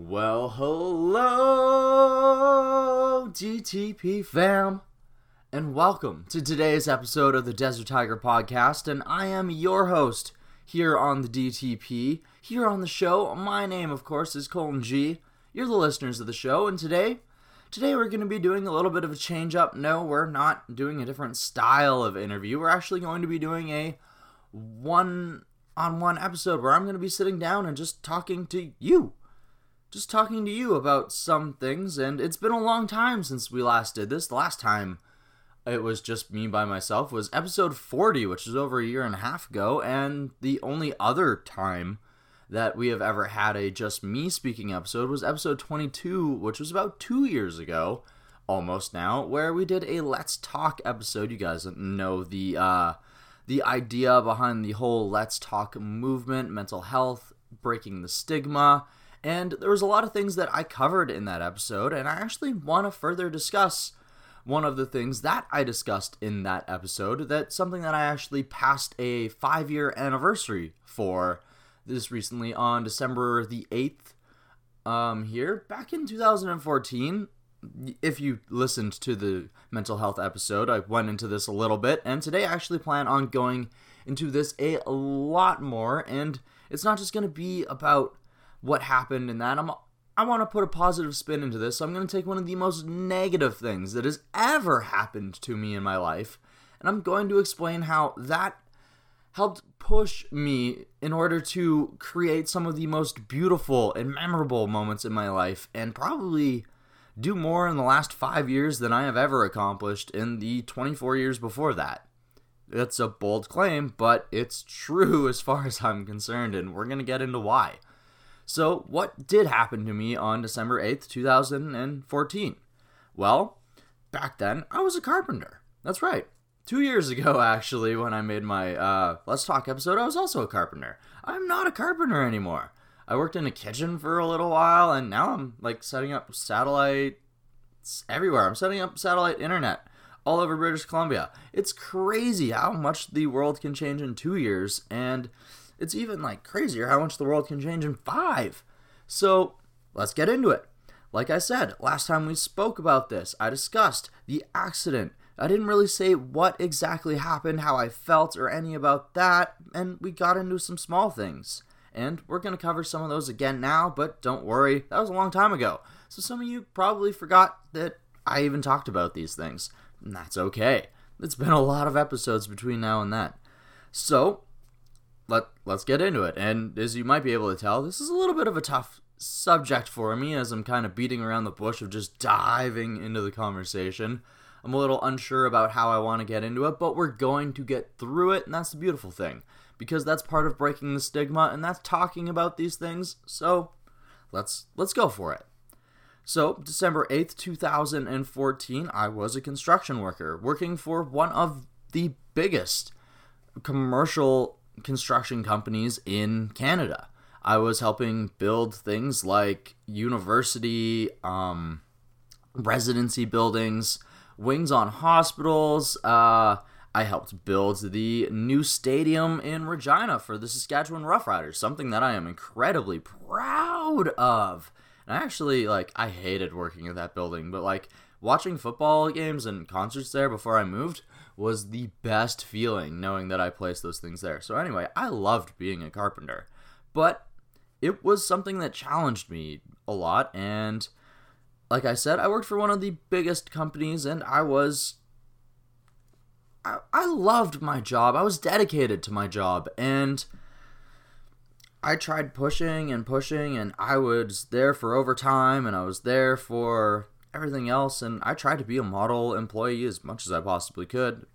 Well, hello, DTP fam, and welcome to today's episode of the Desert Tiger Podcast. And I am your host here on the DTP. Here on the show, my name, of course, is Colton G. You're the listeners of the show, and today, today we're going to be doing a little bit of a change up. No, we're not doing a different style of interview. We're actually going to be doing a one on one episode where I'm going to be sitting down and just talking to you just talking to you about some things, and it's been a long time since we last did this. The last time it was just me by myself was episode 40, which was over a year and a half ago, and the only other time that we have ever had a just me speaking episode was episode 22, which was about two years ago, almost now, where we did a Let's Talk episode. You guys know the uh, the idea behind the whole Let's Talk movement, mental health, breaking the stigma and there was a lot of things that I covered in that episode, and I actually want to further discuss one of the things that I discussed in that episode. That's something that I actually passed a five year anniversary for this recently on December the 8th. Um, here, back in 2014, if you listened to the mental health episode, I went into this a little bit, and today I actually plan on going into this a lot more. And it's not just going to be about what happened in that. I'm I want to put a positive spin into this, so I'm going to take one of the most negative things that has ever happened to me in my life, and I'm going to explain how that helped push me in order to create some of the most beautiful and memorable moments in my life, and probably do more in the last five years than I have ever accomplished in the 24 years before that. That's a bold claim, but it's true as far as I'm concerned, and we're going to get into why. So, what did happen to me on December 8th, 2014? Well, back then, I was a carpenter. That's right. Two years ago, actually, when I made my uh, Let's Talk episode, I was also a carpenter. I'm not a carpenter anymore. I worked in a kitchen for a little while, and now I'm like setting up satellite everywhere. I'm setting up satellite internet all over British Columbia. It's crazy how much the world can change in two years, and it's even like crazier how much the world can change in five. So let's get into it. Like I said, last time we spoke about this, I discussed the accident. I didn't really say what exactly happened, how I felt, or any about that, and we got into some small things. And we're going to cover some of those again now, but don't worry, that was a long time ago. So some of you probably forgot that I even talked about these things. And that's okay. It's been a lot of episodes between now and then. So, let let's get into it. And as you might be able to tell, this is a little bit of a tough subject for me as I'm kind of beating around the bush of just diving into the conversation. I'm a little unsure about how I want to get into it, but we're going to get through it, and that's the beautiful thing. Because that's part of breaking the stigma and that's talking about these things. So, let's let's go for it. So, December 8th, 2014, I was a construction worker working for one of the biggest commercial construction companies in Canada. I was helping build things like university, um, residency buildings, wings on hospitals. Uh, I helped build the new stadium in Regina for the Saskatchewan Roughriders, something that I am incredibly proud of. And I actually like I hated working at that building, but like watching football games and concerts there before I moved was the best feeling knowing that I placed those things there. So, anyway, I loved being a carpenter, but it was something that challenged me a lot. And like I said, I worked for one of the biggest companies and I was. I, I loved my job. I was dedicated to my job. And. I tried pushing and pushing, and I was there for overtime, and I was there for everything else, and I tried to be a model employee as much as I possibly could,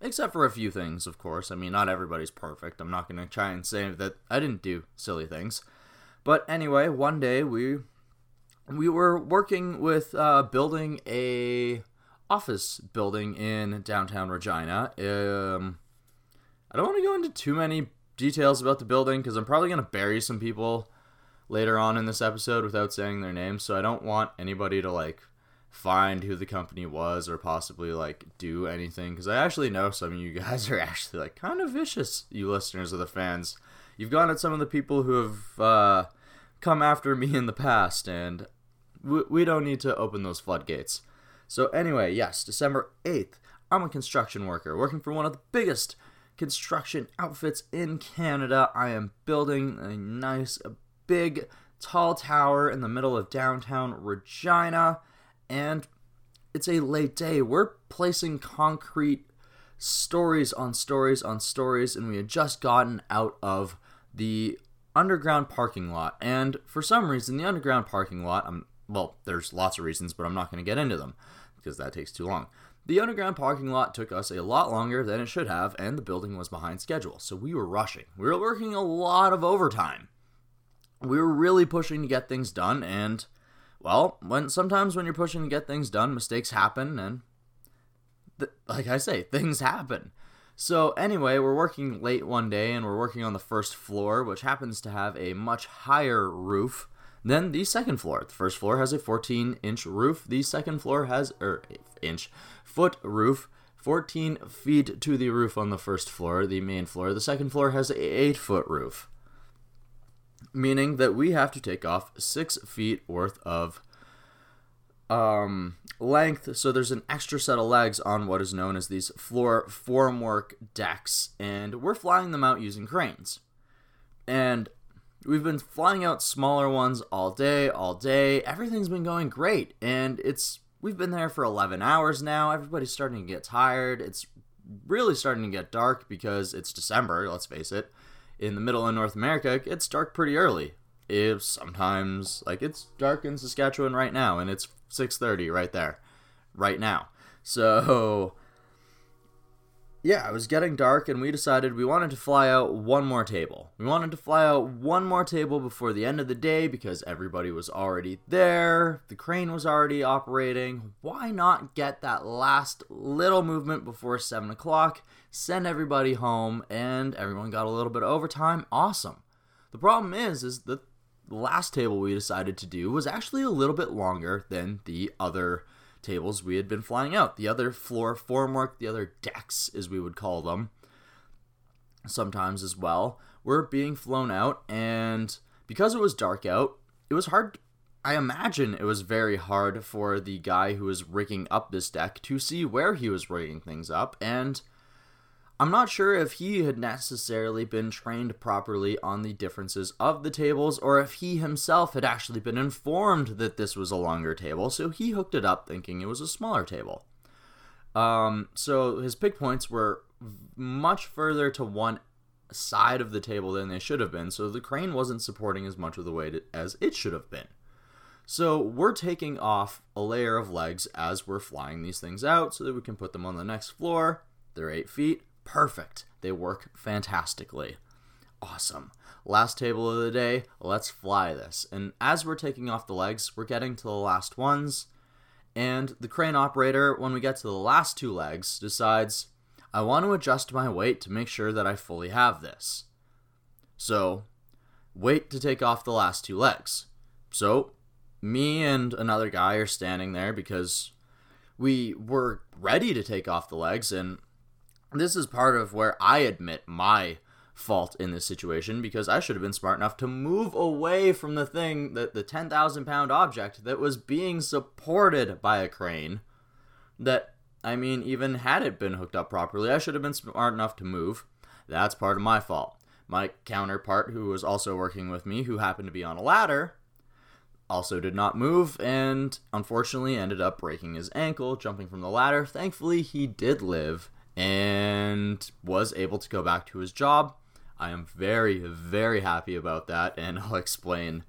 except for a few things, of course. I mean, not everybody's perfect. I'm not going to try and say that I didn't do silly things. But anyway, one day we we were working with uh, building a office building in downtown Regina. Um, I don't want to go into too many details about the building because I'm probably going to bury some people later on in this episode without saying their names, so I don't want anybody to like find who the company was or possibly like do anything because I actually know some of you guys are actually like kind of vicious, you listeners of the fans. You've gone at some of the people who have uh, come after me in the past, and we, we don't need to open those floodgates. So, anyway, yes, December 8th, I'm a construction worker working for one of the biggest construction outfits in Canada. I am building a nice, big, tall tower in the middle of downtown Regina, and it's a late day. We're placing concrete stories on stories on stories, and we had just gotten out of the underground parking lot. And for some reason, the underground parking lot, I'm well, there's lots of reasons, but I'm not going to get into them because that takes too long. The underground parking lot took us a lot longer than it should have, and the building was behind schedule, so we were rushing. We were working a lot of overtime. We were really pushing to get things done, and well, when sometimes when you're pushing to get things done, mistakes happen, and th- like I say, things happen. So anyway, we're working late one day, and we're working on the first floor, which happens to have a much higher roof than the second floor. The first floor has a 14 inch roof. The second floor has, er, inch, foot roof. 14 feet to the roof on the first floor, the main floor. The second floor has a 8 foot roof. Meaning that we have to take off 6 feet worth of um, length. So there's an extra set of legs on what is known as these floor formwork decks. And we're flying them out using cranes. And We've been flying out smaller ones all day, all day. Everything's been going great, and it's we've been there for 11 hours now. Everybody's starting to get tired. It's really starting to get dark because it's December, let's face it. In the middle of North America, it's dark pretty early. If sometimes like it's dark in Saskatchewan right now and it's 6:30 right there right now. So yeah, it was getting dark, and we decided we wanted to fly out one more table. We wanted to fly out one more table before the end of the day because everybody was already there, the crane was already operating. Why not get that last little movement before 7 o'clock, send everybody home, and everyone got a little bit of overtime? Awesome. The problem is, is the last table we decided to do was actually a little bit longer than the other tables we had been flying out. The other floor formwork, the other decks, as we would call them, sometimes as well, were being flown out. And because it was dark out, it was hard. I imagine it was very hard for the guy who was rigging up this deck to see where he was rigging things up. And I'm not sure if he had necessarily been trained properly on the differences of the tables or if he himself had actually been informed that this was a longer table, so he hooked it up thinking it was a smaller table. Um, so his pick points were much further to one side of the table than they should have been, so the crane wasn't supporting as much of the weight as it should have been. So we're taking off a layer of legs as we're flying these things out so that we can put them on the next floor. They're 8 feet perfect. They work fantastically. Awesome. Last table of the day, let's fly this. And as we're taking off the legs, we're getting to the last ones. And the crane operator, when we get to the last two legs, decides, I want to adjust my weight to make sure that I fully have this. So, wait to take off the last two legs. So, me and another guy are standing there because we were ready to take off the legs, and this is part of where I admit my fault in this situation because I should have been smart enough to move away from the thing that the 10,000 pound object that was being supported by a crane. That, I mean, even had it been hooked up properly, I should have been smart enough to move. That's part of my fault. My counterpart, who was also working with me, who happened to be on a ladder, also did not move and unfortunately ended up breaking his ankle jumping from the ladder. Thankfully, he did live and was able to go back to his job. I am very, very happy about that, and I'll explain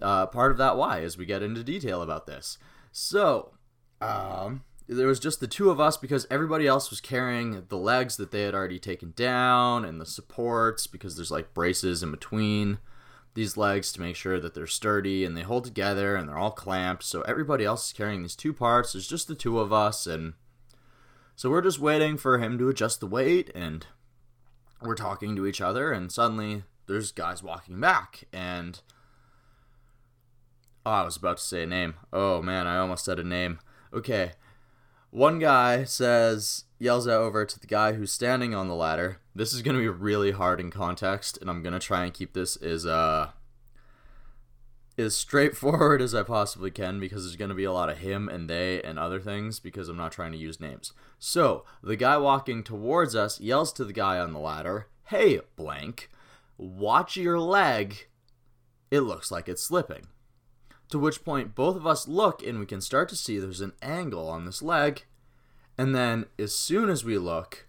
uh, part of that why as we get into detail about this. So, um, there was just the two of us because everybody else was carrying the legs that they had already taken down and the supports because there's like braces in between these legs to make sure that they're sturdy and they hold together and they're all clamped. So everybody else is carrying these two parts. There's just the two of us and so we're just waiting for him to adjust the weight, and we're talking to each other, and suddenly there's guys walking back, and oh, I was about to say a name. Oh man, I almost said a name. Okay, one guy says, yells out over to the guy who's standing on the ladder. This is gonna be really hard in context, and I'm gonna try and keep this as uh as straightforward as I possibly can because there's going to be a lot of him and they and other things because I'm not trying to use names. So, the guy walking towards us yells to the guy on the ladder, Hey, blank, watch your leg. It looks like it's slipping. To which point, both of us look and we can start to see there's an angle on this leg. And then, as soon as we look,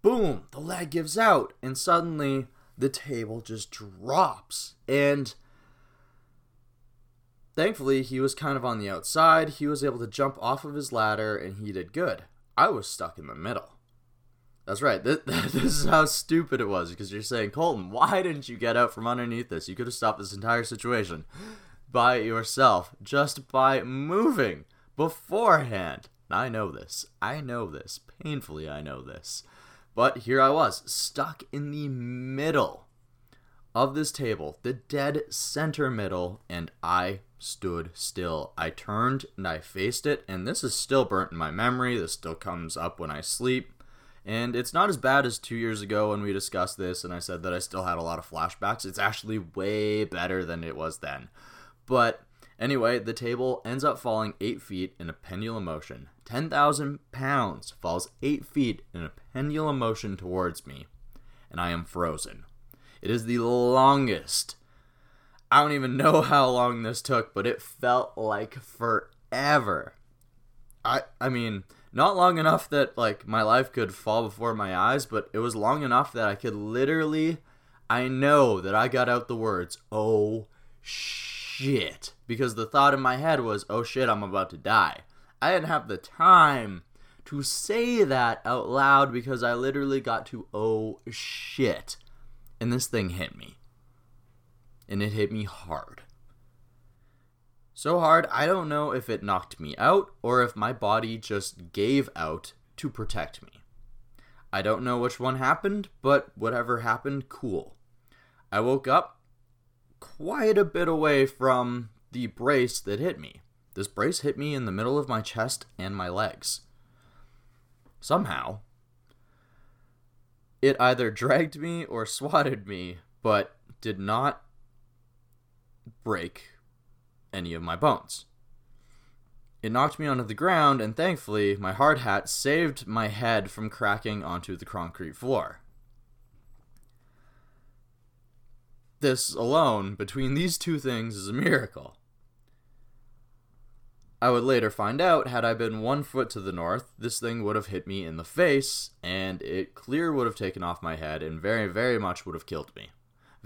boom, the leg gives out, and suddenly the table just drops. And thankfully, he was kind of on the outside. He was able to jump off of his ladder, and he did good. I was stuck in the middle. That's right. This, this is how stupid it was because you're saying, Colton, why didn't you get out from underneath this? You could have stopped this entire situation by yourself just by moving beforehand. I know this. I know this. Painfully, I know this. But here I was, stuck in the middle of this table, the dead center middle, and I stood still. I turned and I faced it, and this is still burnt in my memory. This still comes up when I sleep. And it's not as bad as two years ago when we discussed this, and I said that I still had a lot of flashbacks. It's actually way better than it was then. But anyway, the table ends up falling 8 feet in a pendulum motion. 10,000 pounds falls 8 feet in a pendulum motion towards me, and I am frozen. It is the longest. I don't even know how long this took, but it felt like forever. I I mean, not long enough that like my life could fall before my eyes, but it was long enough that I could literally I know that I got out the words, "Oh shit." Because the thought in my head was, "Oh shit, I'm about to die." I didn't have the time to say that out loud because I literally got to, "Oh shit." And this thing hit me. And it hit me hard. So hard, I don't know if it knocked me out or if my body just gave out to protect me. I don't know which one happened, but whatever happened, cool. I woke up quite a bit away from the brace that hit me. This brace hit me in the middle of my chest and my legs. Somehow, it either dragged me or swatted me, but did not break any of my bones. It knocked me onto the ground, and thankfully, my hard hat saved my head from cracking onto the concrete floor. This alone, between these two things, is a miracle. I would later find out, had I been one foot to the north, this thing would have hit me in the face, and it clear would have taken off my head, and very, very much would have killed me.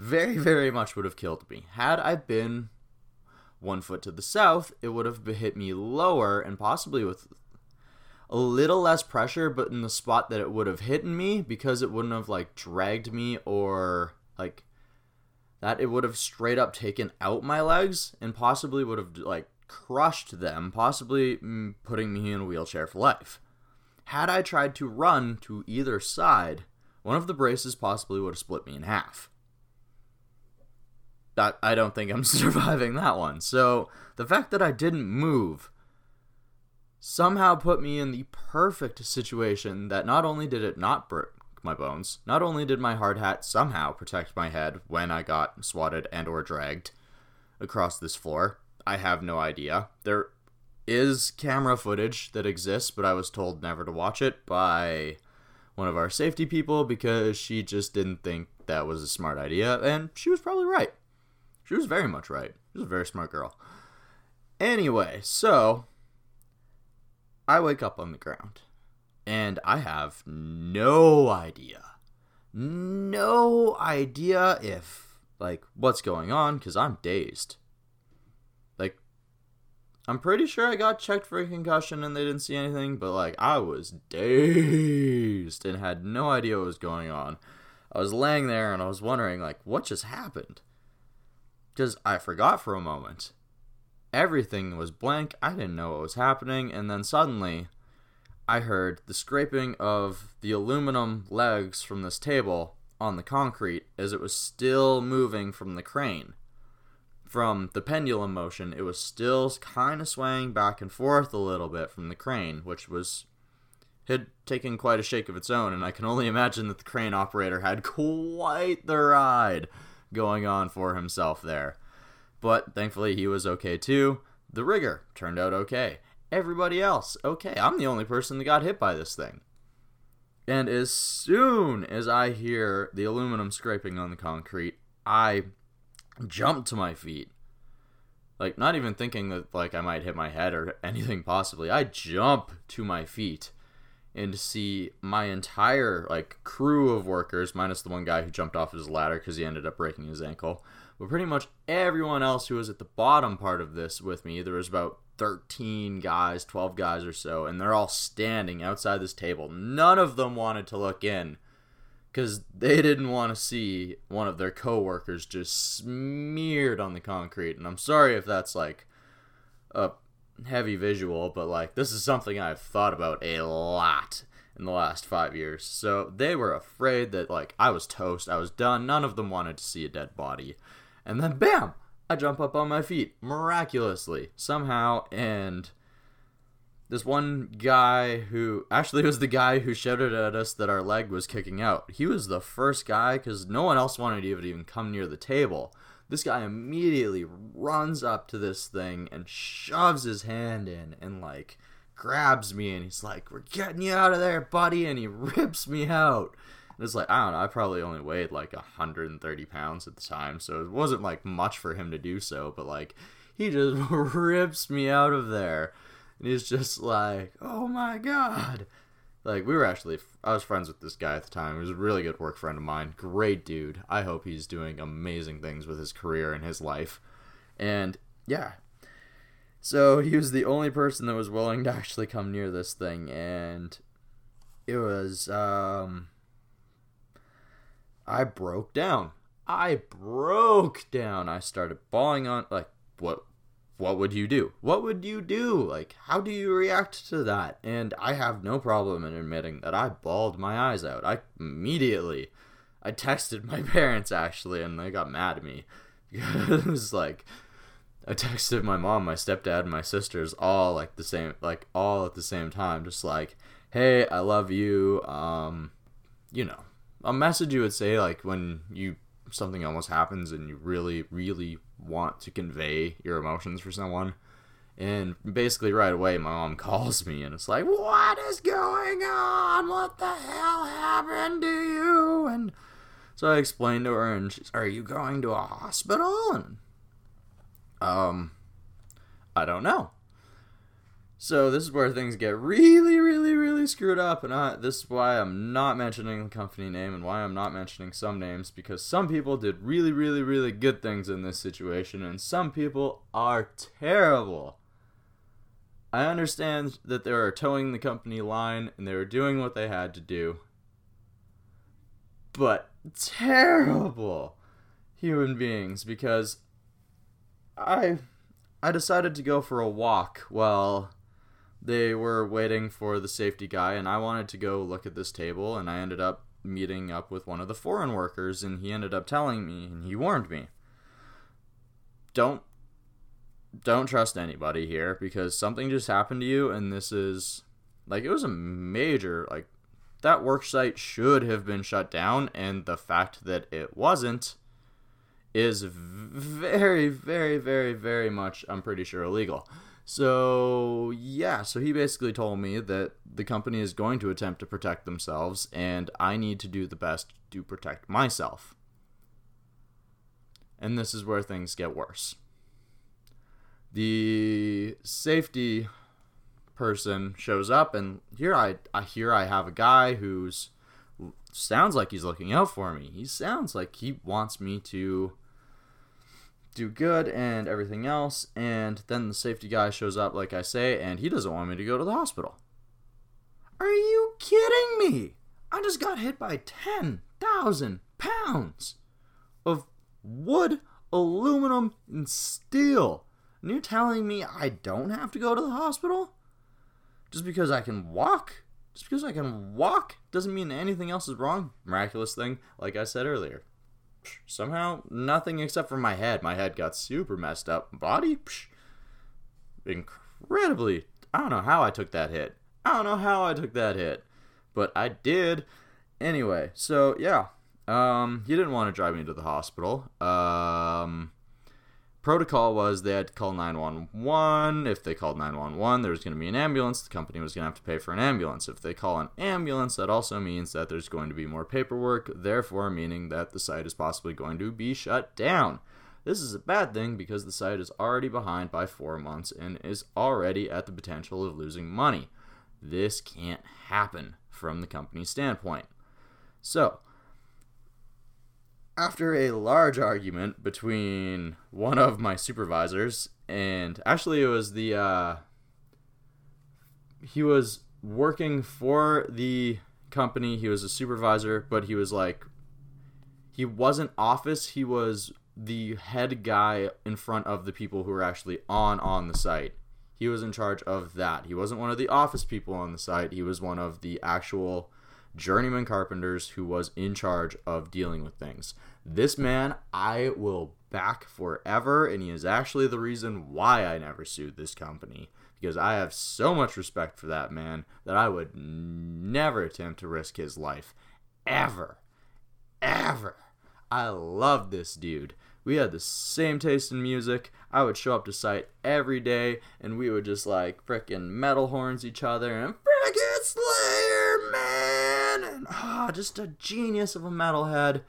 Very, very much would have killed me. Had I been one foot to the south, it would have hit me lower and possibly with a little less pressure, but in the spot that it would have hit me because it wouldn't have like dragged me or like that it would have straight up taken out my legs and possibly would have like crushed them, possibly mm, putting me in a wheelchair for life. Had I tried to run to either side, one of the braces possibly would have split me in half. I, I don't think I'm surviving that one. So the fact that I didn't move somehow put me in the perfect situation that not only did it not break my bones, not only did my hard hat somehow protect my head when I got swatted and or dragged across this floor. I have no idea. There is camera footage that exists, but I was told never to watch it by one of our safety people because she just didn't think that was a smart idea, and she was probably right. She was very much right. She was a very smart girl. Anyway, so I wake up on the ground and I have no idea. No idea if like what's going on cuz I'm dazed. Like I'm pretty sure I got checked for a concussion and they didn't see anything, but like I was dazed and had no idea what was going on. I was laying there and I was wondering like what just happened because I forgot for a moment. Everything was blank. I didn't know what was happening. And then suddenly, I heard the scraping of the aluminum legs from this table on the concrete as it was still moving from the crane. From the pendulum motion, it was still kind of swaying back and forth a little bit from the crane, which was had taken quite a shake of its own, and I can only imagine that the crane operator had quite the ride going on for himself there. but thankfully he was okay too. The rigger turned out okay. Everybody else, okay. I'm the only person that got hit by this thing. And as soon as I hear the aluminum scraping on the concrete, I jump to my feet. Like, not even thinking that, like, I might hit my head or anything possibly. I jump to my feet and to see my entire like crew of workers minus the one guy who jumped off his ladder because he ended up breaking his ankle but pretty much everyone else who was at the bottom part of this with me there was about 13 guys 12 guys or so and they're all standing outside this table. None of them wanted to look in because they didn't want to see one of their coworkers just smeared on the concrete and i'm sorry if that's like a heavy visual, but like this is something I've thought about a lot in the last five years. So they were afraid that like I was toast, I was done. None of them wanted to see a dead body, and then bam, I jump up on my feet miraculously somehow, and this one guy who actually was the guy who shouted at us that our leg was kicking out. He was the first guy because no one else wanted to even come near the table. This guy immediately runs up to this thing and shoves his hand in and like grabs me and he's like, "We're getting you out of there, buddy!" And he rips me out. And it's like I don't know. I probably only weighed like 130 pounds at the time, so it wasn't like much for him to do so. But like he just rips me out of there, and he's just like, "Oh my god!" Like we were actually, I was friends with this guy at the time. He was a really good work friend of mine. Great dude. I hope he's doing amazing things with his career and his life. And yeah, so he was the only person that was willing to actually come near this thing, and it was um, I broke down. I broke down. I started bawling on like what what would you do? What would you do? Like, how do you react to that? And I have no problem in admitting that I bawled my eyes out. I immediately, I texted my parents actually, and they got mad at me. it was like, I texted my mom, my stepdad, and my sisters all like the same, like all at the same time, just like, hey, I love you. Um, you know, a message you would say like when you something almost happens and you really, really want to convey your emotions for someone. And basically, right away, my mom calls me and it's like, What is going on? What the hell happened to you? And so I explained to her, and she's, Are you going to a hospital? And, um, I don't know. So this is where things get really, really, really screwed up, and I, this is why I'm not mentioning the company name and why I'm not mentioning some names because some people did really, really, really good things in this situation, and some people are terrible. I understand that they are toeing the company line and they were doing what they had to do, but terrible human beings because I I decided to go for a walk while they were waiting for the safety guy, and I wanted to go look at this table, and I ended up meeting up with one of the foreign workers, and he ended up telling me, and he warned me, don't don't trust anybody here because something just happened to you, and this is like it was a major like that work site should have been shut down, and the fact that it wasn't is very, very, very, very much, I'm pretty sure, illegal. So, yeah, so he basically told me that the company is going to attempt to protect themselves, and I need to do the best to protect myself. And this is where things get worse. The safety person shows up, and here I, I hear I have a guy who's sounds like he's looking out for me. He sounds like he wants me to do good and everything else. And then the safety guy shows up, like I say, and he doesn't want me to go to the hospital. Are you kidding me? I just got hit by 10,000 pounds of wood, aluminum, and steel. And you're telling me I don't have to go to the hospital? Just because I can walk? Just because I can walk doesn't mean anything else is wrong. Miraculous thing, like I said earlier somehow nothing except for my head. My head got super messed up. Body, psh, incredibly. I don't know how I took that hit. I don't know how I took that hit, but I did. Anyway, so yeah, um, he didn't want to drive me to the hospital. Um, protocol was they had to call 911. If they called 911, there was going to be an ambulance. The company was going to have to pay for an ambulance. If they call an ambulance, that also means that there's going to be more paperwork, therefore, meaning that the site is possibly going to be shut down. This is a bad thing because the site is already behind by four months and is already at the potential of losing money. This can't happen from the company's standpoint. So, after a large argument between one of my supervisors and actually it was the uh, he was working for the company. He was a supervisor but he was like he wasn't office. He was the head guy in front of the people who were actually on on the site. He was in charge of that. He wasn't one of the office people on the site. He was one of the actual journeyman carpenters who was in charge of dealing with things. This man I will back forever, and he is actually the reason why I never sued this company. Because I have so much respect for that man that I would never attempt to risk his life. Ever. Ever. I love this dude. We had the same taste in music. I would show up to site every day and we would just like frickin' metal horns each other and frickin' Slayer, man! Ah, just a genius of a metalhead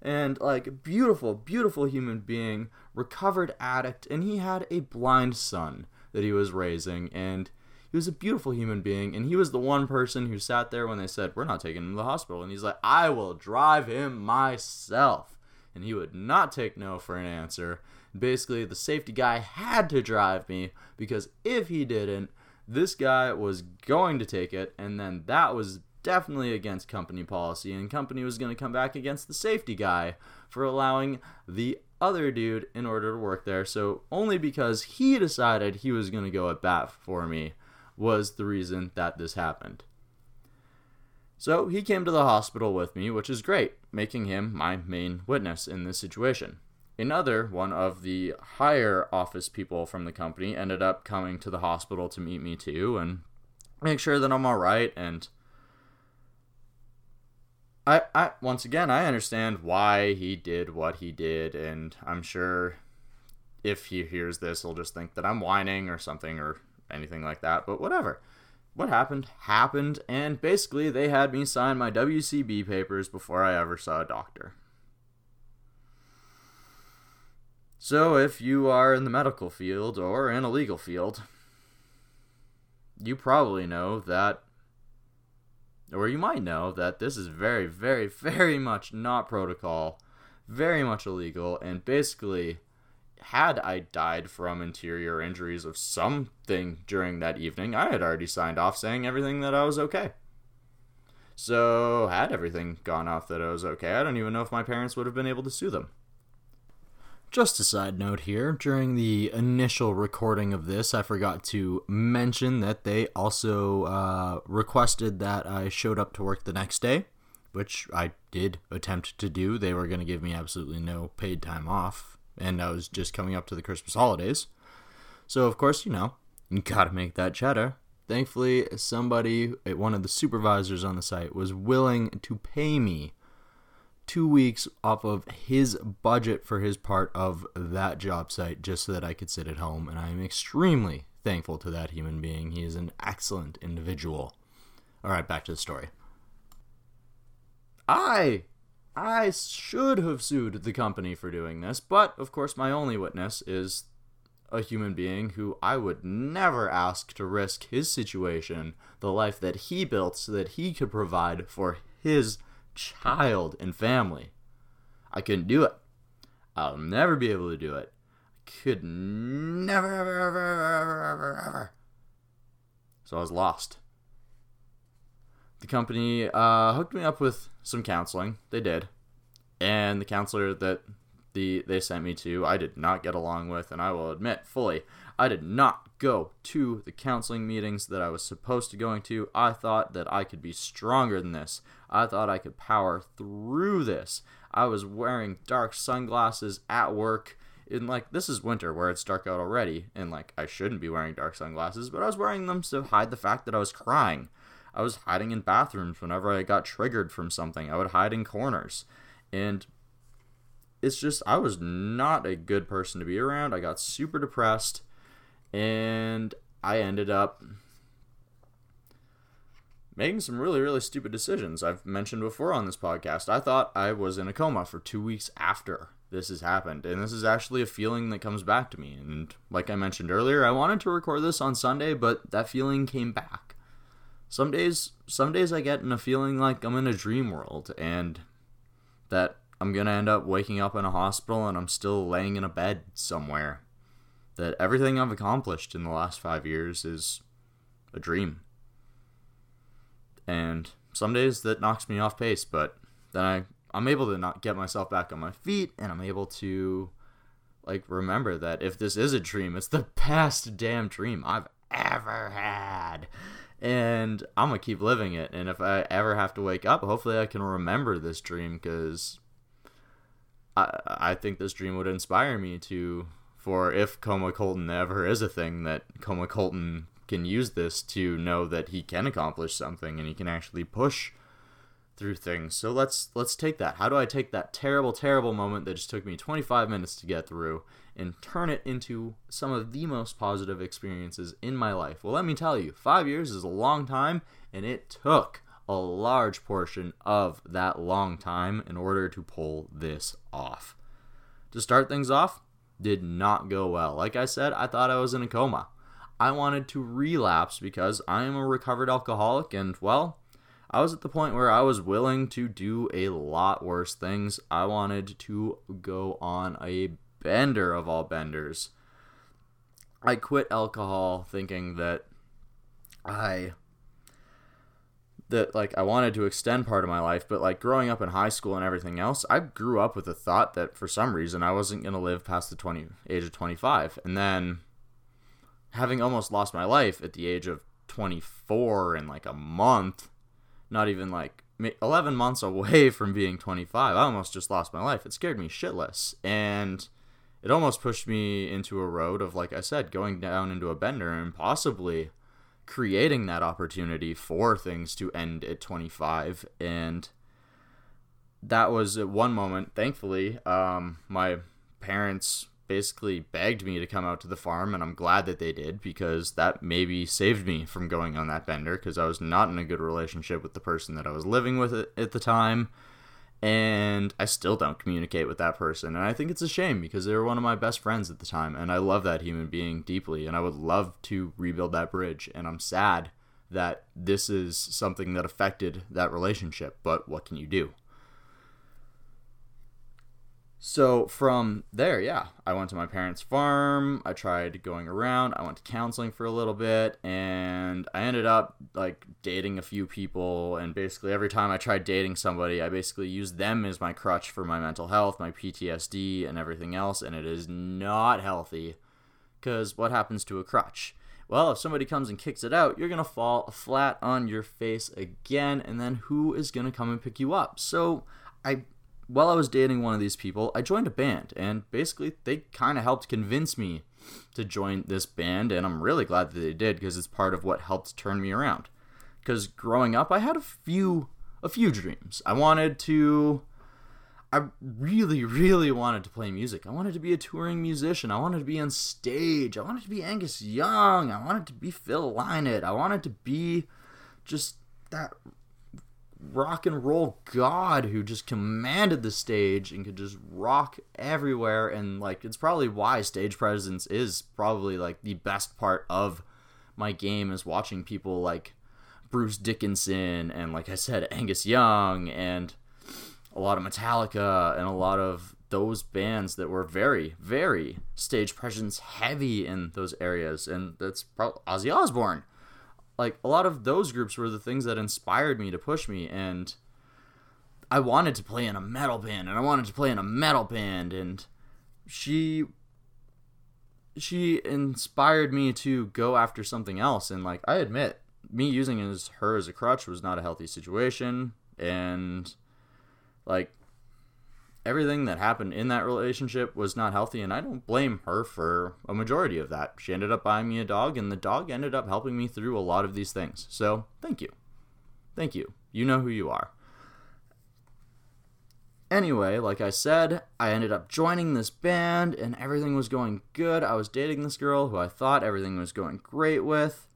and like beautiful, beautiful human being, recovered addict, and he had a blind son that he was raising, and he was a beautiful human being, and he was the one person who sat there when they said, We're not taking him to the hospital, and he's like, I will drive him myself. And he would not take no for an answer. Basically, the safety guy had to drive me because if he didn't, this guy was going to take it, and then that was definitely against company policy, and company was going to come back against the safety guy for allowing the other dude in order to work there. So only because he decided he was going to go at bat for me was the reason that this happened. So he came to the hospital with me, which is great, making him my main witness in this situation. Another one of the higher office people from the company ended up coming to the hospital to meet me too and make sure that I'm all right and I, I once again I understand why he did what he did, and I'm sure if he hears this, he'll just think that I'm whining or something or anything like that. But whatever. What happened happened, and basically they had me sign my WCB papers before I ever saw a doctor. So if you are in the medical field or in a legal field, you probably know that or you might know that this is very, very, very much not protocol, very much illegal, and basically, had I died from interior injuries of something during that evening, I had already signed off saying everything that I was okay. So, had everything gone off that I was okay, I don't even know if my parents would have been able to sue them. Just a side note here, during the initial recording of this, I forgot to mention that they also uh, requested that I showed up to work the next day, which I did attempt to do. They were going to give me absolutely no paid time off, and I was just coming up to the Christmas holidays. So, of course, you know, you gotta make that cheddar. Thankfully, somebody, one of the supervisors on the site, was willing to pay me two weeks off of his budget for his part of that job site just so that I could sit at home. And I am extremely thankful to that human being. He is an excellent individual. All right, back to the story. I I should have sued the company for doing this, but of course my only witness is a human being who I would never ask to risk his situation, the life that he built so that he could provide for his child and family. I couldn't do it. I'll never be able to do it. I could never, ever, ever, ever, ever, ever. So I was lost. The company uh, hooked me up with some counseling. They did. And the counselor that the they sent me to, I did not get along with, and I will admit fully, I did not go to the counseling meetings that I was supposed to going to. I thought that I could be stronger than this. I thought I could power through this. I was wearing dark sunglasses at work. In like this is winter where it's dark out already, and like I shouldn't be wearing dark sunglasses, but I was wearing them to hide the fact that I was crying. I was hiding in bathrooms whenever I got triggered from something. I would hide in corners. And it's just I was not a good person to be around. I got super depressed and I ended up making some really really stupid decisions. I've mentioned before on this podcast. I thought I was in a coma for 2 weeks after this has happened and this is actually a feeling that comes back to me and like I mentioned earlier, I wanted to record this on Sunday, but that feeling came back. Some days some days I get in a feeling like I'm in a dream world and that I'm going to end up waking up in a hospital and I'm still laying in a bed somewhere. That everything I've accomplished in the last five years is a dream. And some days that knocks me off pace, but then I, I'm able to not get myself back on my feet and I'm able to like remember that if this is a dream, it's the best damn dream I've ever had. And I'm gonna keep living it. And if I ever have to wake up, hopefully I can remember this dream because I, I think this dream would inspire me to for if Coma Colton ever is a thing that Coma Colton can use this to know that he can accomplish something and he can actually push through things. So let's let's take that. How do I take that terrible terrible moment that just took me 25 minutes to get through and turn it into some of the most positive experiences in my life? Well, let me tell you, 5 years is a long time and it took a large portion of that long time in order to pull this off. To start things off, did not go well. Like I said, I thought I was in a coma. I wanted to relapse because I am a recovered alcoholic, and well, I was at the point where I was willing to do a lot worse things. I wanted to go on a bender of all benders. I quit alcohol thinking that I that like I wanted to extend part of my life, but like growing up in high school and everything else, I grew up with the thought that for some reason I wasn't going to live past the 20 age of 25. And then having almost lost my life at the age of 24 in like a month, not even like 11 months away from being 25, I almost just lost my life. It scared me shitless. And it almost pushed me into a road of like I said, going down into a bender and possibly creating that opportunity for things to end at 25 and that was at one moment thankfully um, my parents basically begged me to come out to the farm and i'm glad that they did because that maybe saved me from going on that bender because i was not in a good relationship with the person that i was living with at the time and I still don't communicate with that person. And I think it's a shame because they were one of my best friends at the time, and I love that human being deeply, and I would love to rebuild that bridge. And I'm sad that this is something that affected that relationship, but what can you do? So from there, yeah, I went to my parents' farm. I tried going around. I went to counseling for a little bit, and I ended up like dating a few people. And basically, every time I tried dating somebody, I basically used them as my crutch for my mental health, my PTSD, and everything else. And it is not healthy, because what happens to a crutch? Well, if somebody comes and kicks it out, you're gonna fall flat on your face again, and then who is gonna come and pick you up? So I while I was dating one of these people, I joined a band, and basically they kind of helped convince me to join this band, and I'm really glad that they did because it's part of what helped turn me around. Because growing up, I had a few a few dreams. I wanted to I really, really wanted to play music. I wanted to be a touring musician. I wanted to be on stage. I wanted to be Angus Young. I wanted to be Phil Lynott. I wanted to be just that rock and roll god who just commanded the stage and could just rock everywhere. And like it's probably why stage presence is probably like the best part of my game is watching people like Bruce Dickinson and like I said Angus Young and a lot of Metallica and a lot of those bands that were very very stage presence heavy in those areas. And that's probably Ozzy Osbourne like a lot of those groups were the things that inspired me to push me and I wanted to play in a metal band and I wanted to play in a metal band and she she inspired me to go after something else and like I admit me using her as a crutch was not a healthy situation and like everything that happened in that relationship was not healthy and I don't blame her for a majority of that. She ended up buying me a dog and the dog ended up helping me through a lot of these things. So, thank you. Thank you. You know who you are. Anyway, like I said, I ended up joining this band and everything was going good. I was dating this girl who I thought everything was going great with.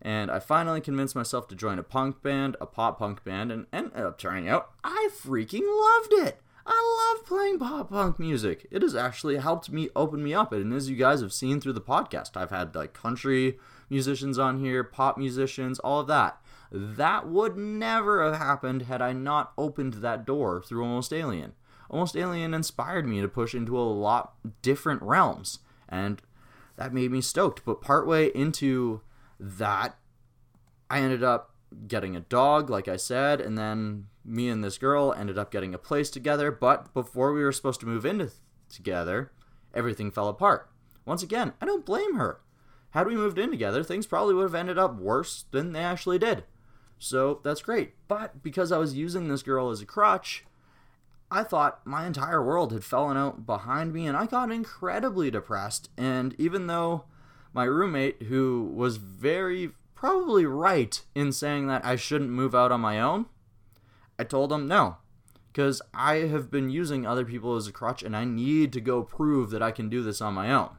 And I finally convinced myself to join a punk band, a pop punk band, and ended up turning out I freaking loved it. I love playing pop punk music. It has actually helped me open me up. And as you guys have seen through the podcast, I've had like country musicians on here, pop musicians, all of that. That would never have happened had I not opened that door through Almost Alien. Almost Alien inspired me to push into a lot different realms, and that made me stoked. But partway into that, I ended up getting a dog, like I said, and then me and this girl ended up getting a place together. But before we were supposed to move into together, everything fell apart. Once again, I don't blame her. Had we moved in together, things probably would have ended up worse than they actually did. So that's great. But because I was using this girl as a crutch, I thought my entire world had fallen out behind me and I got incredibly depressed. And even though my roommate, who was very probably right in saying that I shouldn't move out on my own, I told him no. Because I have been using other people as a crutch and I need to go prove that I can do this on my own.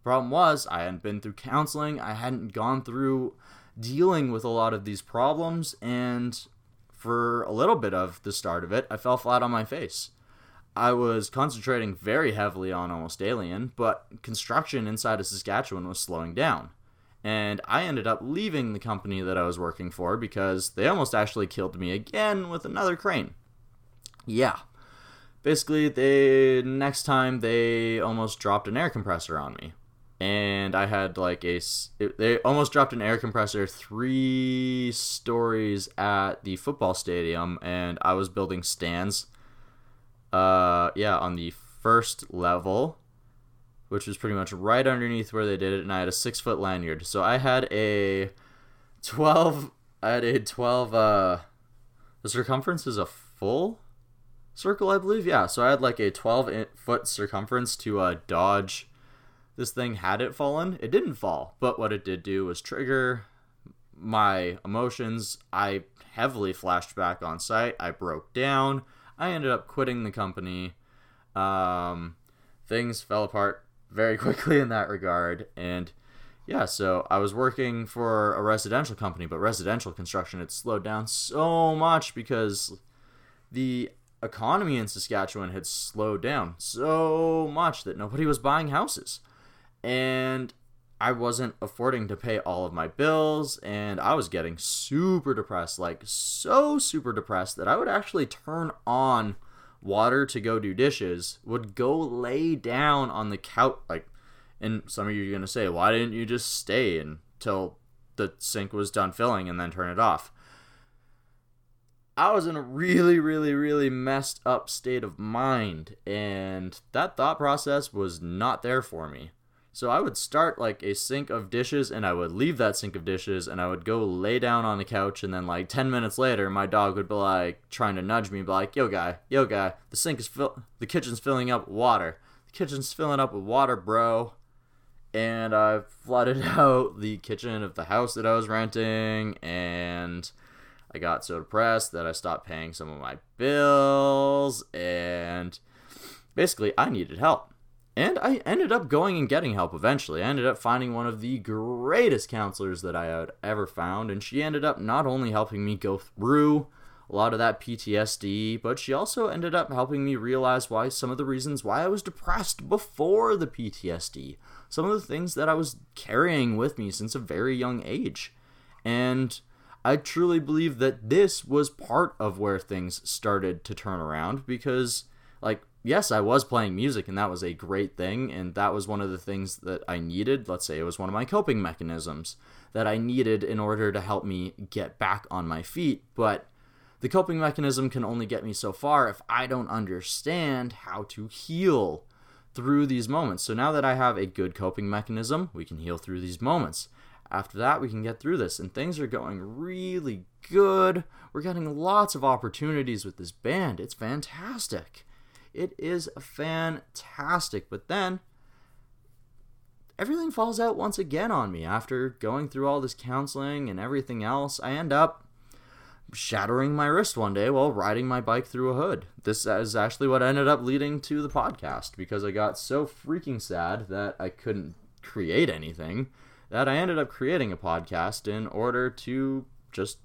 The problem was, I hadn't been through counseling, I hadn't gone through dealing with a lot of these problems, and for a little bit of the start of it, I fell flat on my face. I was concentrating very heavily on Almost Alien, but construction inside of Saskatchewan was slowing down. And I ended up leaving the company that I was working for because they almost actually killed me again with another crane. Yeah. Basically, they next time they almost dropped an air compressor on me and I had like a they almost dropped an air compressor three stories at the football stadium, and I was building stands. Uh, yeah, on the first level, which was pretty much right underneath where they did it, and I had a six foot lanyard. So I had a twelve. I had a twelve. Uh, the circumference is a full circle, I believe. Yeah, so I had like a twelve foot circumference to uh, dodge this thing had it fallen it didn't fall but what it did do was trigger my emotions i heavily flashed back on site i broke down i ended up quitting the company um, things fell apart very quickly in that regard. And yeah so i was working for a residential company but residential construction had slowed down so much because the economy in saskatchewan had slowed down so much that nobody was buying houses. And I wasn't affording to pay all of my bills, and I was getting super depressed like so super depressed that I would actually turn on water to go do dishes, would go lay down on the couch. Like, and some of you are going to say, why didn't you just stay until the sink was done filling and then turn it off? I was in a really, really, really messed up state of mind, and that thought process was not there for me. So I would start like a sink of dishes and I would leave that sink of dishes and I would go lay down on the couch and then like 10 minutes later my dog would be like trying to nudge me be like, "Yo guy, yo guy, the sink is fill the kitchen's filling up with water. The kitchen's filling up with water, bro." And I flooded out the kitchen of the house that I was renting and I got so depressed that I stopped paying some of my bills and basically I needed help and I ended up going and getting help eventually. I ended up finding one of the greatest counselors that I had ever found, and she ended up not only helping me go through a lot of that PTSD, but she also ended up helping me realize why some of the reasons why I was depressed before the PTSD. Some of the things that I was carrying with me since a very young age. And I truly believe that this was part of where things started to turn around because, like, yes, I was playing music and that was a great thing. And that was one of the things that I needed. Let's say it was one of my coping mechanisms that I needed in order to help me get back on my feet. But the coping mechanism can only get me so far if I don't understand how to heal through these moments. So now that I have a good coping mechanism, we can heal through these moments. After that, we can get through this, and things are going really good. We're getting lots of opportunities with this band. It's fantastic. It is fantastic. But then everything falls out once again on me after going through all this counseling and everything else. I end up shattering my wrist one day while riding my bike through a hood. This is actually what ended up leading to the podcast because I got so freaking sad that I couldn't create anything that I ended up creating a podcast in order to just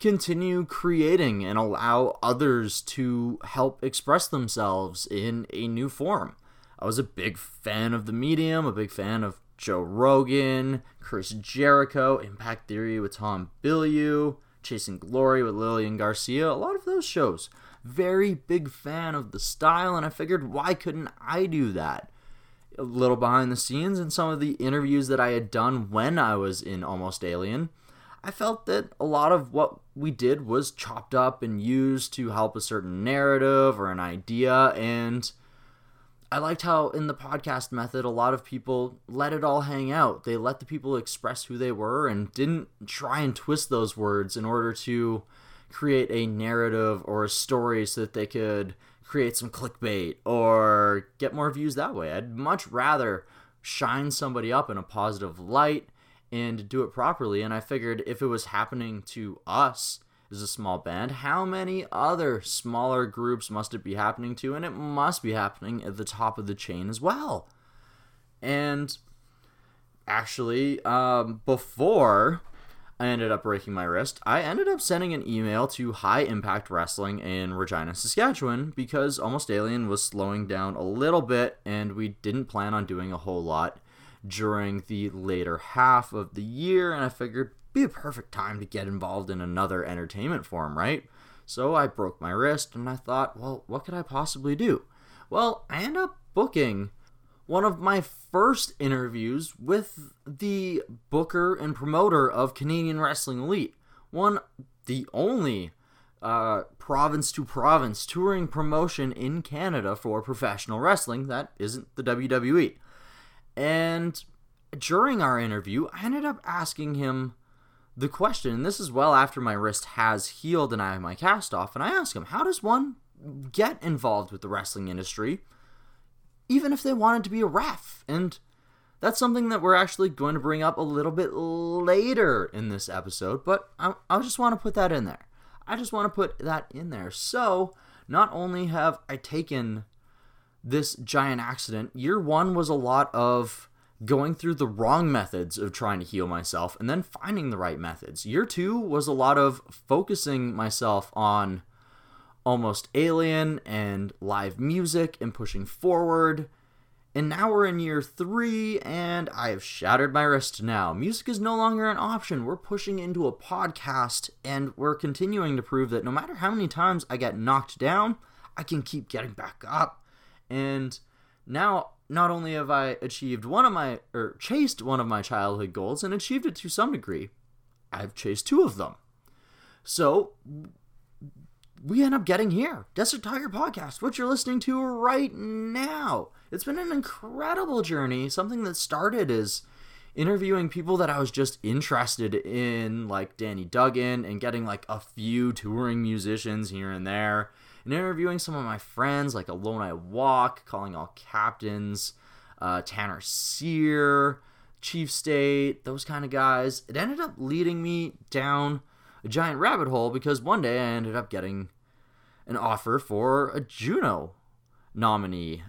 continue creating and allow others to help express themselves in a new form. I was a big fan of the medium, a big fan of Joe Rogan, Chris Jericho, Impact Theory with Tom Bilyeu, Chasing Glory with Lillian Garcia, a lot of those shows. Very big fan of the style, and I figured why couldn't I do that? A little behind the scenes in some of the interviews that I had done when I was in Almost Alien I felt that a lot of what we did was chopped up and used to help a certain narrative or an idea. And I liked how in the podcast method, a lot of people let it all hang out. They let the people express who they were and didn't try and twist those words in order to create a narrative or a story so that they could create some clickbait or get more views that way. I'd much rather shine somebody up in a positive light and do it properly. And I figured if it was happening to us as a small band, how many other smaller groups must it be happening to? And it must be happening at the top of the chain as well. And actually, um, before I ended up breaking my wrist, I ended up sending an email to High Impact Wrestling in Regina, Saskatchewan, because Almost Alien was slowing down a little bit and we didn't plan on doing a whole lot during the later half of the year, and I figured be a perfect time to get involved in another entertainment form, right? So I broke my wrist and I thought, well, what could I possibly do? Well, I ended up booking one of my first interviews with the booker and promoter of Canadian Wrestling Elite. One, the only uh, province to province touring promotion in Canada for professional wrestling that isn't the WWE. And during our interview, I ended up asking him the question, and this is well after my wrist has healed and I have my cast off, and I ask him, how does one get involved with the wrestling industry, even if they wanted to be a ref? And that's something that we're actually going to bring up a little bit later in this episode, but I, I just want to put that in there. I just want to put that in there. So, not only have I taken this giant accident, year one was a lot of going through the wrong methods of trying to heal myself and then finding the right methods. Year two was a lot of focusing myself on almost alien and live music and pushing forward. And now we're in year three, and I have shattered my wrist now. Music is no longer an option. We're pushing into a podcast, and we're continuing to prove that no matter how many times I get knocked down, I can keep getting back up. And now, not only have I achieved one of my, or chased one of my childhood goals and achieved it to some degree, I've chased two of them. So, we end up getting here. Desert Tiger Podcast, what you're listening to right now. It's been an incredible journey, something that started as interviewing people that I was just interested in, like Danny Duggan, and getting like a few touring musicians here and there and interviewing some of my friends like Alone I Walk, Calling All Captains, uh, Tanner Sear, Chief State, those kind of guys. It ended up leading me down a giant rabbit hole because one day I ended up getting an offer for a Juno nominee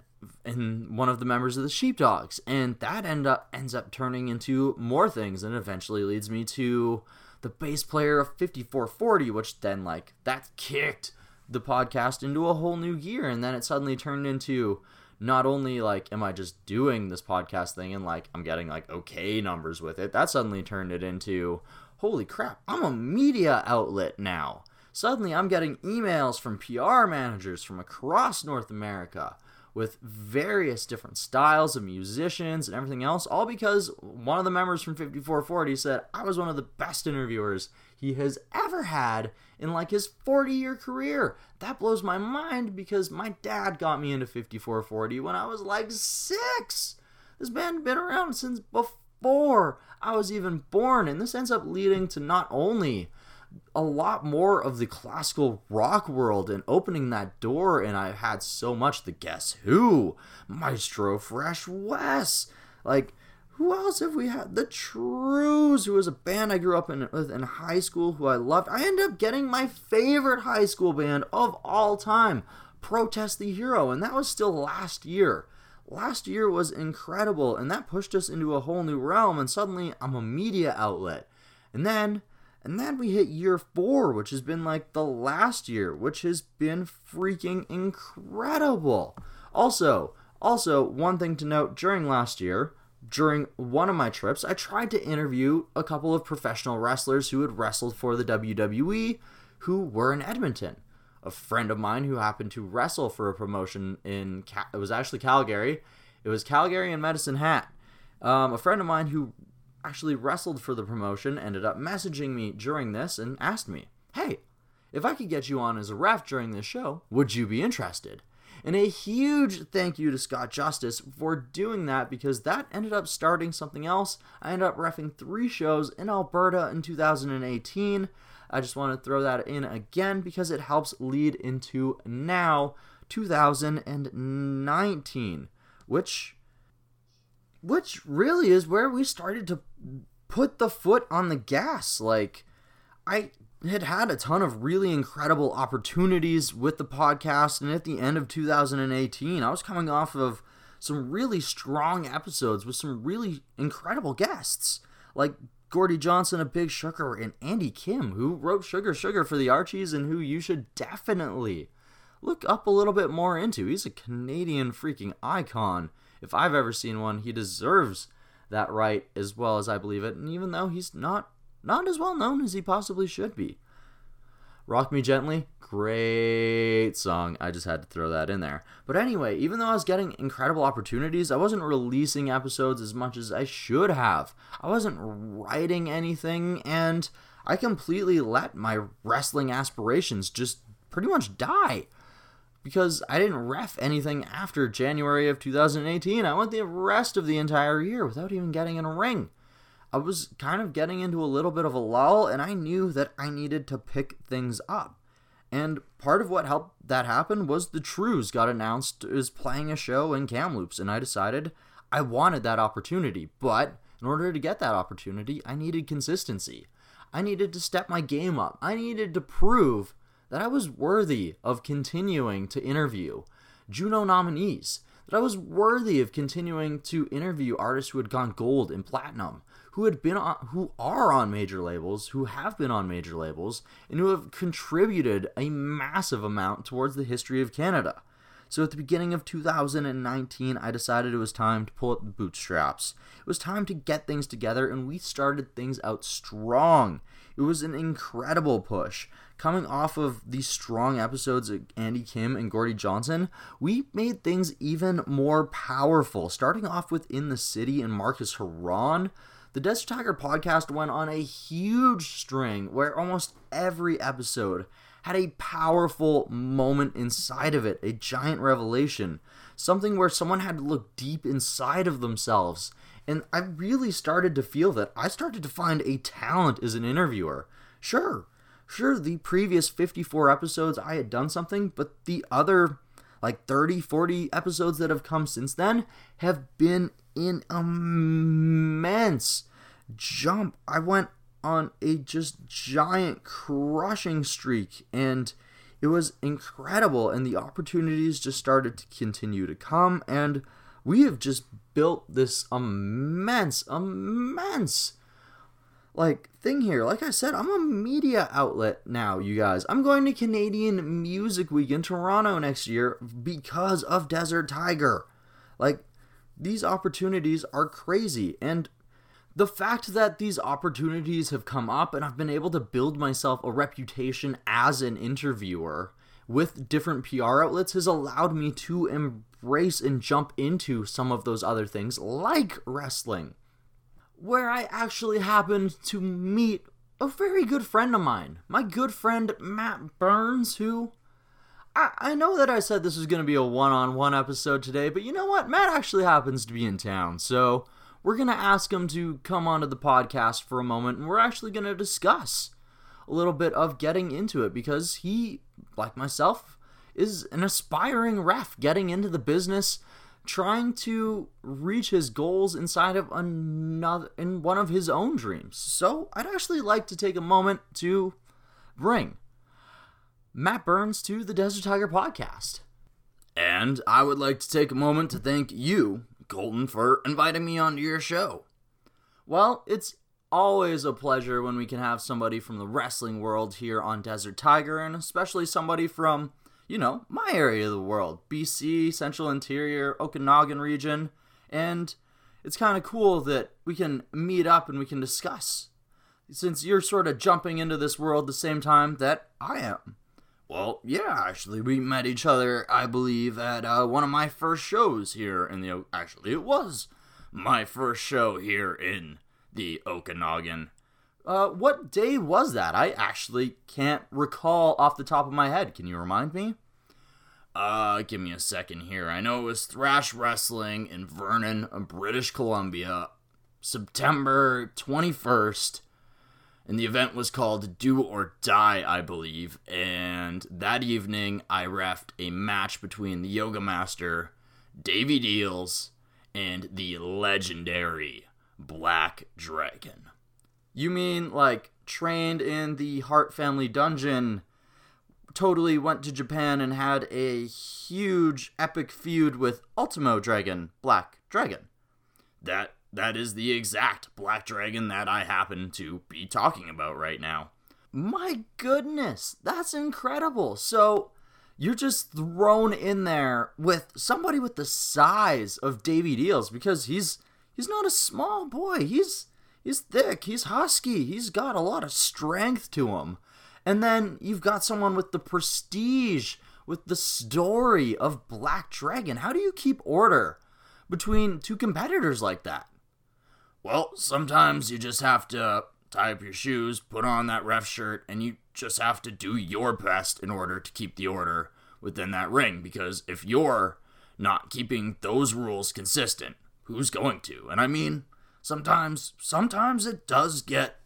and one of the members of the Sheepdogs, and that end up ends up turning into more things, and eventually leads me to the bass player of 5440, which then like that kicked the podcast into a whole new gear and then it suddenly turned into not only like am I just doing this podcast thing and like I'm getting like okay numbers with it, that suddenly turned it into holy crap, I'm a media outlet now. Suddenly I'm getting emails from PR managers from across North America with various different styles of musicians and everything else, all because one of the members from 5440 said I was one of the best interviewers he has ever had in like his 40 year career. That blows my mind because my dad got me into 5440 when I was like six. This band been around since before I was even born, and this ends up leading to not only a lot more of the classical rock world and opening that door and I've had so much the Guess Who, Maestro Fresh Wes, like who else have we had? The Trews, who was a band I grew up in with in high school, who I loved. I ended up getting my favorite high school band of all time, Protest the Hero, and that was still last year. Last year was incredible, and that pushed us into a whole new realm, and suddenly I'm a media outlet. And then and then we hit year four, which has been like the last year, which has been freaking incredible. Also, also, one thing to note during last year, during one of my trips, I tried to interview a couple of professional wrestlers who had wrestled for the WWE who were in Edmonton. A friend of mine who happened to wrestle for a promotion in it was actually Calgary. It was Calgary and Medicine Hat. Um, a friend of mine who actually wrestled for the promotion ended up messaging me during this and asked me, "Hey, if I could get you on as a ref during this show, would you be interested?" And a huge thank you to Scott Justice for doing that because that ended up starting something else. I ended up refing three shows in Alberta in 2018. I just want to throw that in again because it helps lead into now 2019, which which really is where we started to put the foot on the gas. Like I had had a ton of really incredible opportunities with the podcast and at the end of 2018 I was coming off of some really strong episodes with some really incredible guests like Gordie Johnson of Big Sugar and Andy Kim who wrote Sugar Sugar for the Archies and who you should definitely look up a little bit more into. He's a Canadian freaking icon. If I've ever seen one, he deserves that right as well as I believe it. And even though he's not not as well known as he possibly should be. Rock Me Gently, great song. I just had to throw that in there. But anyway, even though I was getting incredible opportunities, I wasn't releasing episodes as much as I should have. I wasn't writing anything, and I completely let my wrestling aspirations just pretty much die. Because I didn't ref anything after January of 2018. I went the rest of the entire year without even getting in a ring. I was kind of getting into a little bit of a lull, and I knew that I needed to pick things up. And part of what helped that happen was the Trews got announced as playing a show in Kamloops, and I decided I wanted that opportunity. But in order to get that opportunity, I needed consistency. I needed to step my game up. I needed to prove that I was worthy of continuing to interview Juno nominees, that I was worthy of continuing to interview artists who had gone gold and platinum, who had been on, who are on major labels, who have been on major labels, and who have contributed a massive amount towards the history of Canada. So at the beginning of 2019, I decided it was time to pull up the bootstraps. It was time to get things together, and we started things out strong. It was an incredible push. Coming off of these strong episodes of Andy Kim and Gordie Johnson, we made things even more powerful. Starting off with In the City and Marcus Huron, the Desert Tiger podcast went on a huge string where almost every episode had a powerful moment inside of it, a giant revelation, something where someone had to look deep inside of themselves. And I really started to feel that I started to find a talent as an interviewer. Sure, sure, the previous 54 episodes I had done something, but the other like 30, 40 episodes that have come since then have been an immense jump. I went on a just giant crushing streak and it was incredible and the opportunities just started to continue to come and we have just built this immense immense like thing here like i said i'm a media outlet now you guys. I'm going to canadian music week in toronto next year because of desert tiger. Like these opportunities are crazy and the fact that these opportunities have come up and I've been able to build myself a reputation as an interviewer with different PR outlets has allowed me to embrace and jump into some of those other things like wrestling, where I actually happened to meet a very good friend of mine, my good friend Matt Burns, who I, I know that I said this was going to be a one on one episode today, but you know what? Matt actually happens to be in town, so we're going to ask him to come onto the podcast for a moment and we're actually going to discuss a little bit of getting into it because he, like myself, is an aspiring ref getting into the business, trying to reach his goals inside of another in one of his own dreams. So, I'd actually like to take a moment to bring Matt Burns to the Desert Tiger podcast. And I would like to take a moment to thank you, Colton, for inviting me onto your show. Well, it's always a pleasure when we can have somebody from the wrestling world here on Desert Tiger, and especially somebody from, you know, my area of the world BC, Central Interior, Okanagan region. And it's kind of cool that we can meet up and we can discuss. Since you're sort of jumping into this world the same time that I am. Well, yeah, actually, we met each other, I believe, at uh, one of my first shows here in the. Actually, it was my first show here in the Okanagan. Uh, what day was that? I actually can't recall off the top of my head. Can you remind me? Uh, give me a second here. I know it was Thrash Wrestling in Vernon, British Columbia, September 21st. And the event was called Do or Die, I believe. And that evening, I refed a match between the Yoga Master, Davey Deals, and the legendary Black Dragon. You mean like trained in the Hart family dungeon, totally went to Japan and had a huge epic feud with Ultimo Dragon, Black Dragon. That that is the exact Black Dragon that I happen to be talking about right now. My goodness, that's incredible. So you're just thrown in there with somebody with the size of Davey Deals because he's he's not a small boy. He's he's thick. He's husky. He's got a lot of strength to him. And then you've got someone with the prestige, with the story of Black Dragon. How do you keep order between two competitors like that? Well, sometimes you just have to tie up your shoes, put on that ref shirt, and you just have to do your best in order to keep the order within that ring. Because if you're not keeping those rules consistent, who's going to? And I mean, sometimes, sometimes it does get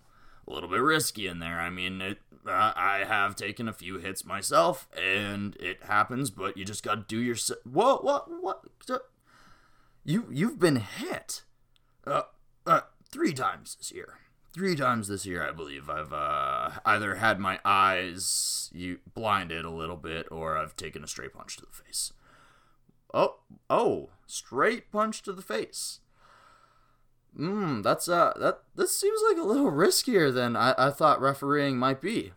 a little bit risky in there. I mean, it. Uh, I have taken a few hits myself, and it happens. But you just got to do your. What? What? What? You you've been hit. Uh, uh, three times this year. Three times this year, I believe. I've uh, either had my eyes you blinded a little bit, or I've taken a straight punch to the face. Oh, oh, straight punch to the face. Hmm, that's uh, that this seems like a little riskier than I, I thought refereeing might be.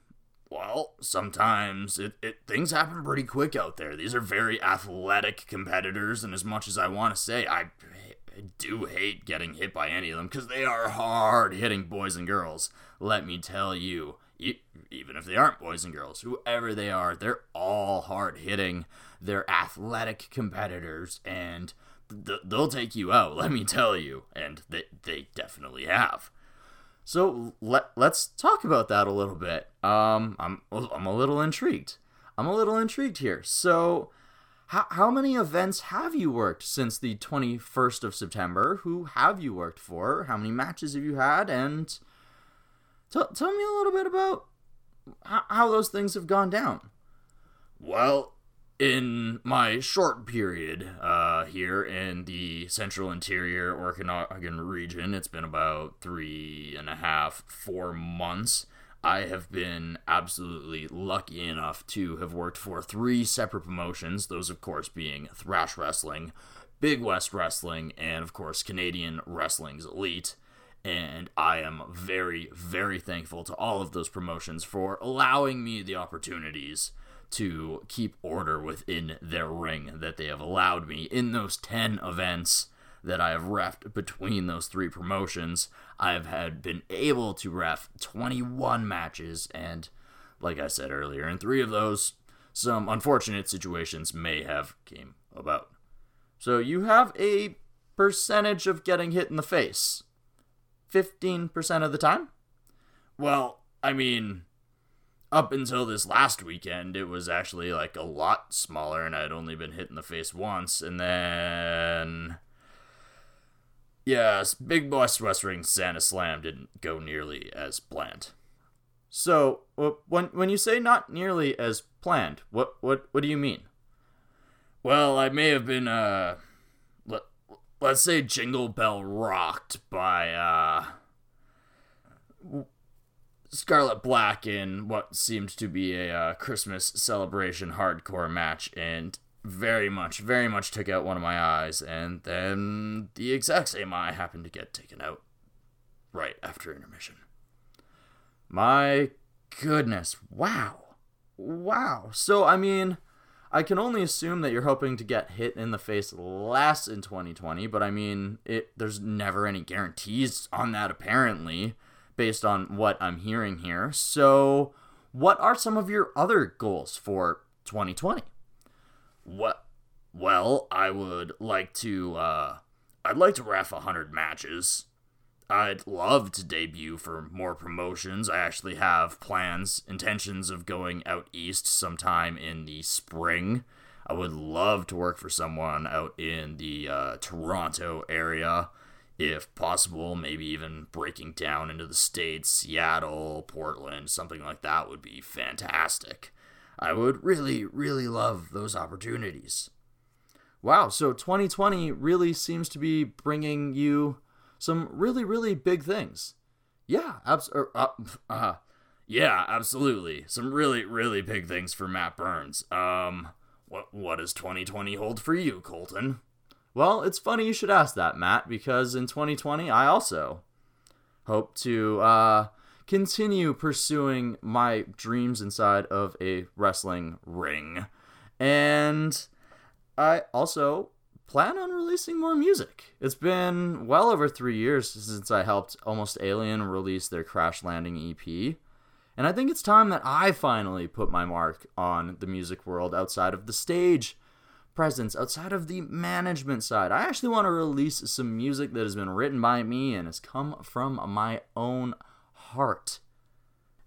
Well, sometimes it, it things happen pretty quick out there. These are very athletic competitors, and as much as I want to say I I do hate getting hit by any of them because they are hard hitting boys and girls. Let me tell you, even if they aren't boys and girls, whoever they are, they're all hard hitting. They're athletic competitors and th- they'll take you out, let me tell you. And they, they definitely have. So let, let's talk about that a little bit. Um, I'm, I'm a little intrigued. I'm a little intrigued here. So, how, how many events have you worked since the 21st of September? Who have you worked for? How many matches have you had? And t- tell me a little bit about how, how those things have gone down. Well, in my short period uh, here in the central interior Okanagan region, it's been about three and a half, four months. I have been absolutely lucky enough to have worked for three separate promotions, those, of course, being Thrash Wrestling, Big West Wrestling, and, of course, Canadian Wrestling's Elite. And I am very, very thankful to all of those promotions for allowing me the opportunities to keep order within their ring that they have allowed me in those 10 events that I have refed between those three promotions. I have had been able to ref 21 matches, and like I said earlier, in three of those, some unfortunate situations may have came about. So you have a percentage of getting hit in the face. 15% of the time? Well, I mean, up until this last weekend, it was actually like a lot smaller, and I'd only been hit in the face once, and then Yes, Big Boss West Wrestling Santa Slam didn't go nearly as planned. So, when when you say not nearly as planned, what what what do you mean? Well, I may have been uh let's say Jingle Bell Rocked by uh Scarlet Black in what seemed to be a uh, Christmas celebration hardcore match and very much, very much took out one of my eyes. And then the exact same eye happened to get taken out right after intermission. My goodness. Wow. Wow. So, I mean, I can only assume that you're hoping to get hit in the face less in 2020, but I mean, it there's never any guarantees on that apparently based on what I'm hearing here. So, what are some of your other goals for 2020? What? Well, I would like to. Uh, I'd like to ref 100 matches. I'd love to debut for more promotions. I actually have plans, intentions of going out east sometime in the spring. I would love to work for someone out in the uh, Toronto area if possible, maybe even breaking down into the States, Seattle, Portland, something like that would be fantastic. I would really, really love those opportunities. Wow, so 2020 really seems to be bringing you some really, really big things. Yeah, abs- er, uh, uh, yeah, absolutely. Some really, really big things for Matt Burns. Um, what what does 2020 hold for you, Colton? Well, it's funny you should ask that, Matt, because in 2020, I also hope to uh, continue pursuing my dreams inside of a wrestling ring. And I also plan on releasing more music. It's been well over three years since I helped Almost Alien release their Crash Landing EP. And I think it's time that I finally put my mark on the music world outside of the stage presence outside of the management side. I actually want to release some music that has been written by me and has come from my own heart.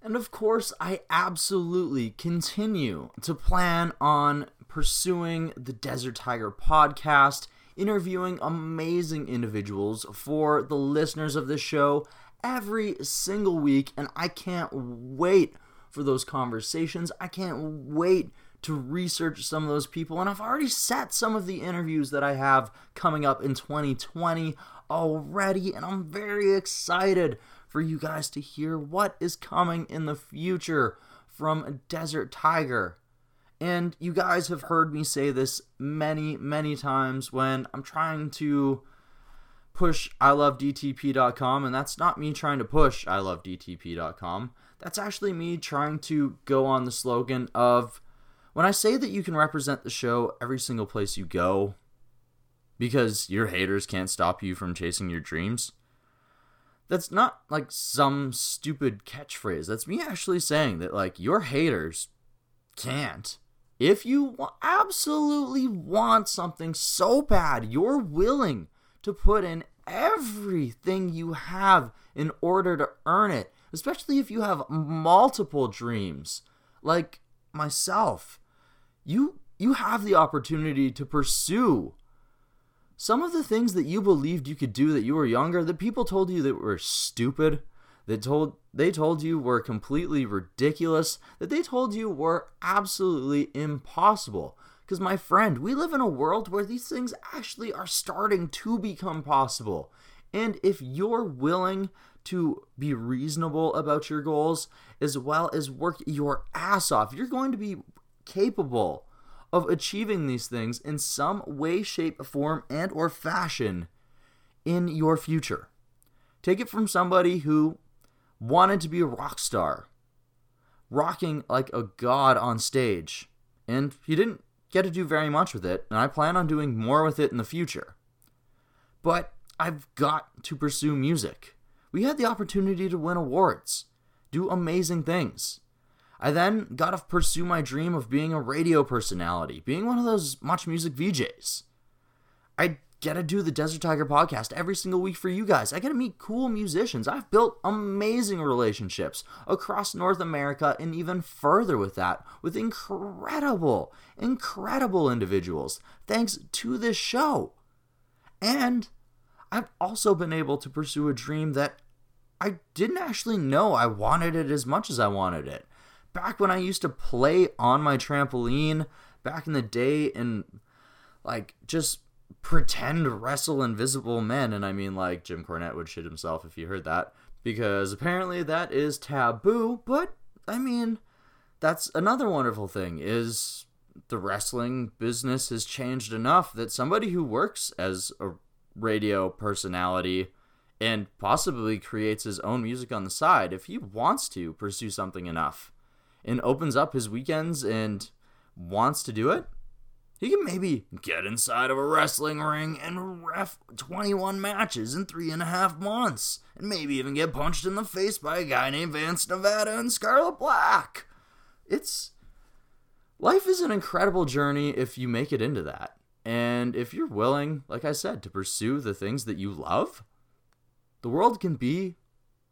And of course, I absolutely continue to plan on pursuing the Desert Tiger podcast, interviewing amazing individuals for the listeners of this show every single week. And I can't wait for those conversations. I can't wait to research some of those people. And I've already set some of the interviews that I have coming up in 2020 already. And I'm very excited for you guys to hear what is coming in the future from Desert Tiger. And you guys have heard me say this many, many times when I'm trying to push ilovedtp.com, and that's not me trying to push ilovedtp.com. That's actually me trying to go on the slogan of when I say that you can represent the show every single place you go because your haters can't stop you from chasing your dreams, that's not like some stupid catchphrase. That's me actually saying that like your haters can't. If you absolutely want something so bad, you're willing to put in everything you have in order to earn it, especially if you have multiple dreams, like myself you you have the opportunity to pursue some of the things that you believed you could do that you were younger. That people told you that were stupid. That told they told you were completely ridiculous. That they told you were absolutely impossible. Because my friend we live in a world where these things actually are starting to become possible. And if you're willing to be reasonable about your goals as well as work your ass off you're going to be capable of achieving these things in some way shape form and or fashion in your future. Take it from somebody who wanted to be a rock star rocking like a god on stage and he didn't get to do very much with it and i plan on doing more with it in the future. But i've got to pursue music. We had the opportunity to win awards do amazing things I then got to pursue my dream of being a radio personality, being one of those Much Music VJs. I get to do the Desert Tiger podcast every single week for you guys. I get to meet cool musicians. I've built amazing relationships across North America and even further with that with incredible, incredible individuals thanks to this show. And I've also been able to pursue a dream that I didn't actually know I wanted it as much as I wanted it back when I used to play on my trampoline back in the day and like just pretend wrestle invisible men. And I mean, like, Jim Cornette would shit himself if you heard that. Because apparently that is taboo. But, I mean, that's another wonderful thing is the wrestling business has changed enough that somebody who works as a radio personality and possibly creates his own music on the side if he wants to pursue something enough and opens up his weekends and wants to do it he can maybe get inside of a wrestling ring and ref 21 matches in three and a half months and maybe even get punched in the face by a guy named vance nevada and scarlet black it's life is an incredible journey if you make it into that and if you're willing like i said to pursue the things that you love the world can be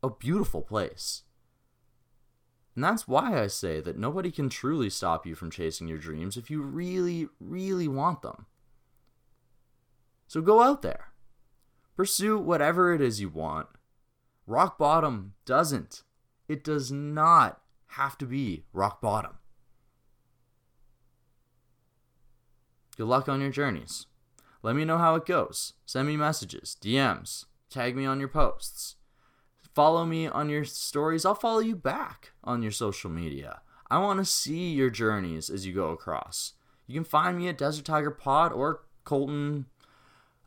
a beautiful place. And that's why I say that nobody can truly stop you from chasing your dreams if you really, really want them. So go out there. Pursue whatever it is you want. Rock bottom doesn't. It does not have to be rock bottom. Good luck on your journeys. Let me know how it goes. Send me messages, DMs, Tag me on your posts. Follow me on your stories. I'll follow you back on your social media. I want to see your journeys as you go across. You can find me at Desert Tiger Pod or Colton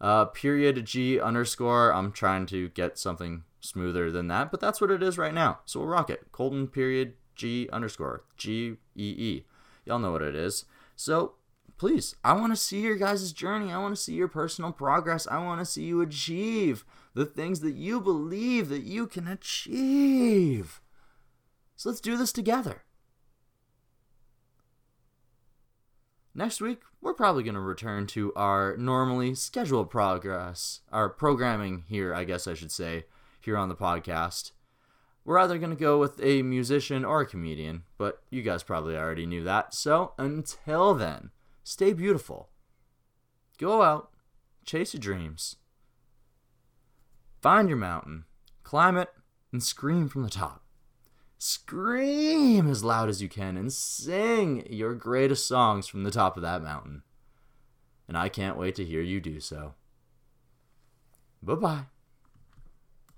uh, period G underscore. I'm trying to get something smoother than that, but that's what it is right now. So we'll rock it. Colton period G underscore G E E. Y'all know what it is. So please, I want to see your guys' journey. I want to see your personal progress. I want to see you achieve the things that you believe that you can achieve. So let's do this together. Next week, we're probably going to return to our normally scheduled progress, our programming here, I guess I should say, here on the podcast. We're either going to go with a musician or a comedian, but you guys probably already knew that. So until then, stay beautiful. Go out, chase your dreams. Find your mountain, climb it, and scream from the top. Scream as loud as you can and sing your greatest songs from the top of that mountain. And I can't wait to hear you do so. Bye bye.